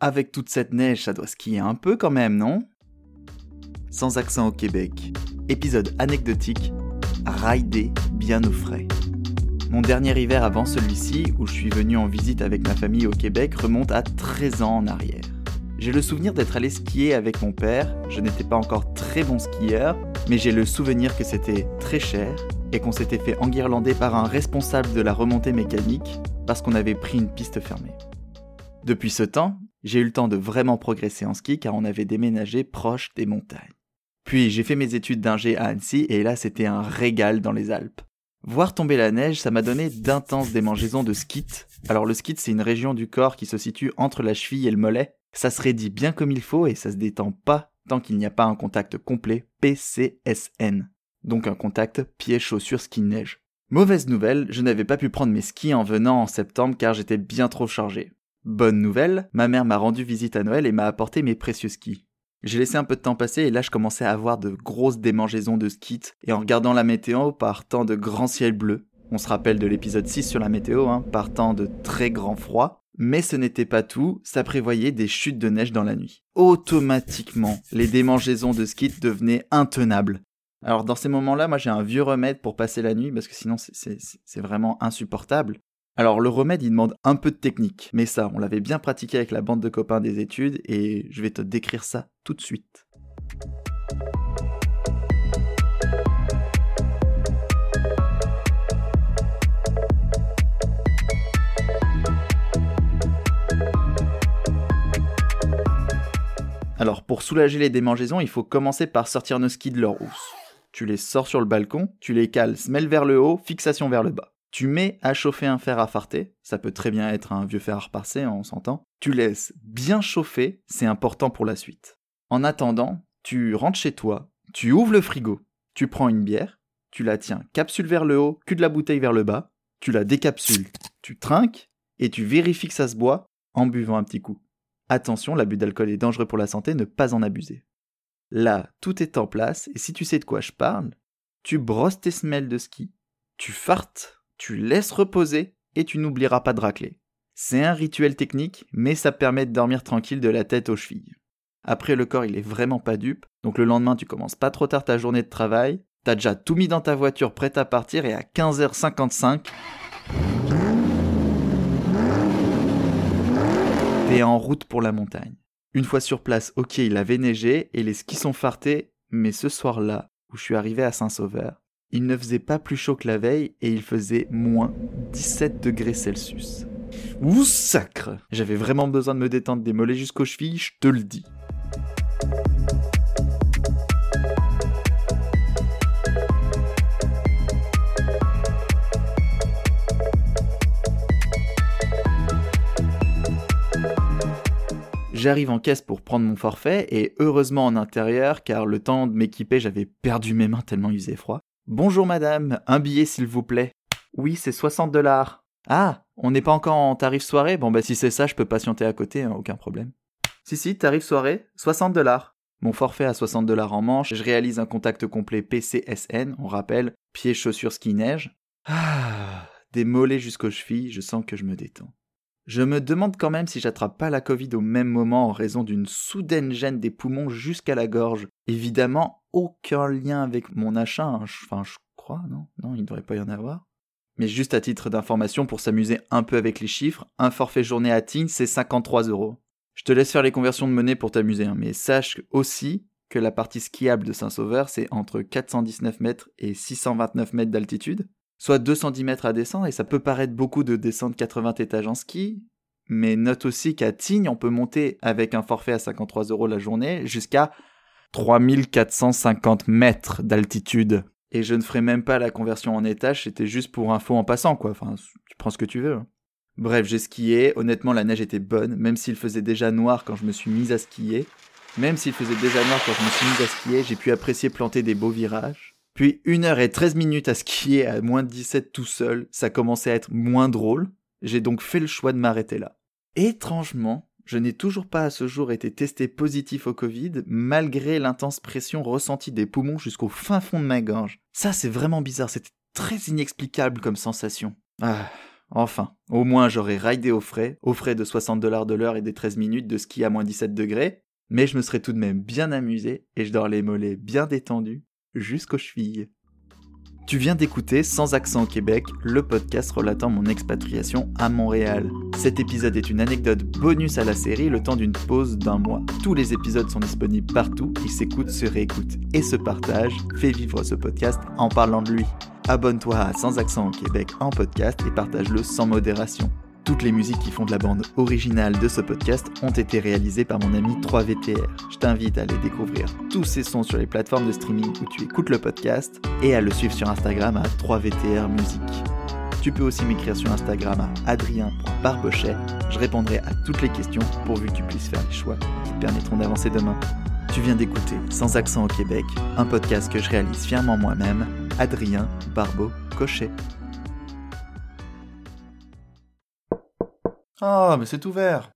avec toute cette neige, ça doit skier un peu quand même, non? Sans accent au Québec. Épisode anecdotique, rider bien au frais. Mon dernier hiver avant celui-ci, où je suis venu en visite avec ma famille au Québec, remonte à 13 ans en arrière. J'ai le souvenir d'être allé skier avec mon père, je n'étais pas encore très bon skieur, mais j'ai le souvenir que c'était très cher et qu'on s'était fait enguirlander par un responsable de la remontée mécanique parce qu'on avait pris une piste fermée. Depuis ce temps, j'ai eu le temps de vraiment progresser en ski car on avait déménagé proche des montagnes. Puis j'ai fait mes études d'ingé à Annecy et là c'était un régal dans les Alpes. Voir tomber la neige, ça m'a donné d'intenses démangeaisons de skit. Alors le skit, c'est une région du corps qui se situe entre la cheville et le mollet. Ça se raidit bien comme il faut et ça se détend pas tant qu'il n'y a pas un contact complet PCSN. Donc un contact pied-chaussure ski-neige. Mauvaise nouvelle, je n'avais pas pu prendre mes skis en venant en septembre car j'étais bien trop chargé. Bonne nouvelle, ma mère m'a rendu visite à Noël et m'a apporté mes précieux skis. J'ai laissé un peu de temps passer et là je commençais à avoir de grosses démangeaisons de skis et en regardant la météo par temps de grands ciels bleus, on se rappelle de l'épisode 6 sur la météo, hein, par temps de très grand froid, mais ce n'était pas tout, ça prévoyait des chutes de neige dans la nuit. Automatiquement, les démangeaisons de skis devenaient intenables. Alors dans ces moments-là, moi j'ai un vieux remède pour passer la nuit parce que sinon c'est vraiment insupportable. Alors le remède il demande un peu de technique, mais ça on l'avait bien pratiqué avec la bande de copains des études et je vais te décrire ça tout de suite. Alors pour soulager les démangeaisons, il faut commencer par sortir nos skis de leur housse. Tu les sors sur le balcon, tu les cales semelle vers le haut, fixation vers le bas. Tu mets à chauffer un fer à farter, ça peut très bien être un vieux fer à repasser, on s'entend. Tu laisses bien chauffer, c'est important pour la suite. En attendant, tu rentres chez toi, tu ouvres le frigo, tu prends une bière, tu la tiens capsule vers le haut, cul de la bouteille vers le bas, tu la décapsules, tu trinques et tu vérifies que ça se boit en buvant un petit coup. Attention, l'abus d'alcool est dangereux pour la santé, ne pas en abuser. Là, tout est en place, et si tu sais de quoi je parle, tu brosses tes semelles de ski, tu fartes, tu laisses reposer, et tu n'oublieras pas de racler. C'est un rituel technique, mais ça permet de dormir tranquille de la tête aux chevilles. Après, le corps, il est vraiment pas dupe, donc le lendemain, tu commences pas trop tard ta journée de travail, t'as déjà tout mis dans ta voiture prête à partir, et à 15h55, t'es en route pour la montagne. Une fois sur place, ok, il avait neigé et les skis sont fartés, mais ce soir-là, où je suis arrivé à Saint-Sauveur, il ne faisait pas plus chaud que la veille et il faisait moins 17 degrés Celsius. Ouh sacre J'avais vraiment besoin de me détendre des mollets jusqu'aux chevilles, je te le dis. J'arrive en caisse pour prendre mon forfait et heureusement en intérieur car le temps de m'équiper j'avais perdu mes mains tellement il faisait froid. Bonjour madame, un billet s'il vous plaît. Oui, c'est 60 dollars. Ah, on n'est pas encore en tarif soirée? Bon bah si c'est ça, je peux patienter à côté, hein, aucun problème. Si si, tarif soirée, 60 dollars. Mon forfait à 60 dollars en manche, je réalise un contact complet PCSN, on rappelle, pieds, chaussures, ski, neige. Ah, des mollets jusqu'aux chevilles, je sens que je me détends. Je me demande quand même si j'attrape pas la Covid au même moment en raison d'une soudaine gêne des poumons jusqu'à la gorge. Évidemment, aucun lien avec mon achat, hein. enfin je crois, non? Non, il ne devrait pas y en avoir. Mais juste à titre d'information pour s'amuser un peu avec les chiffres, un forfait journée à Tignes c'est 53 euros. Je te laisse faire les conversions de monnaie pour t'amuser, hein, mais sache aussi que la partie skiable de Saint-Sauveur c'est entre 419 mètres et 629 mètres d'altitude, soit 210 mètres à descendre, et ça peut paraître beaucoup de descendre 80 étages en ski, mais note aussi qu'à Tignes, on peut monter avec un forfait à 53 euros la journée jusqu'à 3450 mètres d'altitude. Et je ne ferai même pas la conversion en étage, c'était juste pour info en passant, quoi. Enfin, tu prends ce que tu veux. Hein. Bref, j'ai skié. Honnêtement, la neige était bonne, même s'il faisait déjà noir quand je me suis mis à skier. Même s'il faisait déjà noir quand je me suis mis à skier, j'ai pu apprécier planter des beaux virages. Puis 1h13 minutes à skier à moins de 17 tout seul, ça commençait à être moins drôle. J'ai donc fait le choix de m'arrêter là. Étrangement, je n'ai toujours pas à ce jour été testé positif au Covid, malgré l'intense pression ressentie des poumons jusqu'au fin fond de ma gorge. Ça, c'est vraiment bizarre, c'était très inexplicable comme sensation. Ah, Enfin, au moins j'aurais ridé au frais, au frais de 60 dollars de l'heure et des 13 minutes de ski à moins 17 degrés, mais je me serais tout de même bien amusé et je dors les mollets bien détendus jusqu'aux chevilles. Tu viens d'écouter Sans accent au Québec, le podcast relatant mon expatriation à Montréal. Cet épisode est une anecdote bonus à la série le temps d'une pause d'un mois. Tous les épisodes sont disponibles partout, ils s'écoutent, se réécoutent et se partagent. Fais vivre ce podcast en parlant de lui. Abonne-toi à Sans accent au Québec en podcast et partage-le sans modération. Toutes les musiques qui font de la bande originale de ce podcast ont été réalisées par mon ami 3VTR. Je t'invite à aller découvrir tous ces sons sur les plateformes de streaming où tu écoutes le podcast et à le suivre sur Instagram à 3VTR Musique. Tu peux aussi m'écrire sur Instagram à adrien.barbochet. Je répondrai à toutes les questions pourvu que tu puisses faire les choix qui te permettront d'avancer demain. Tu viens d'écouter Sans accent au Québec, un podcast que je réalise fièrement moi-même, Adrien Barbeau-Cochet. Ah, mais c'est ouvert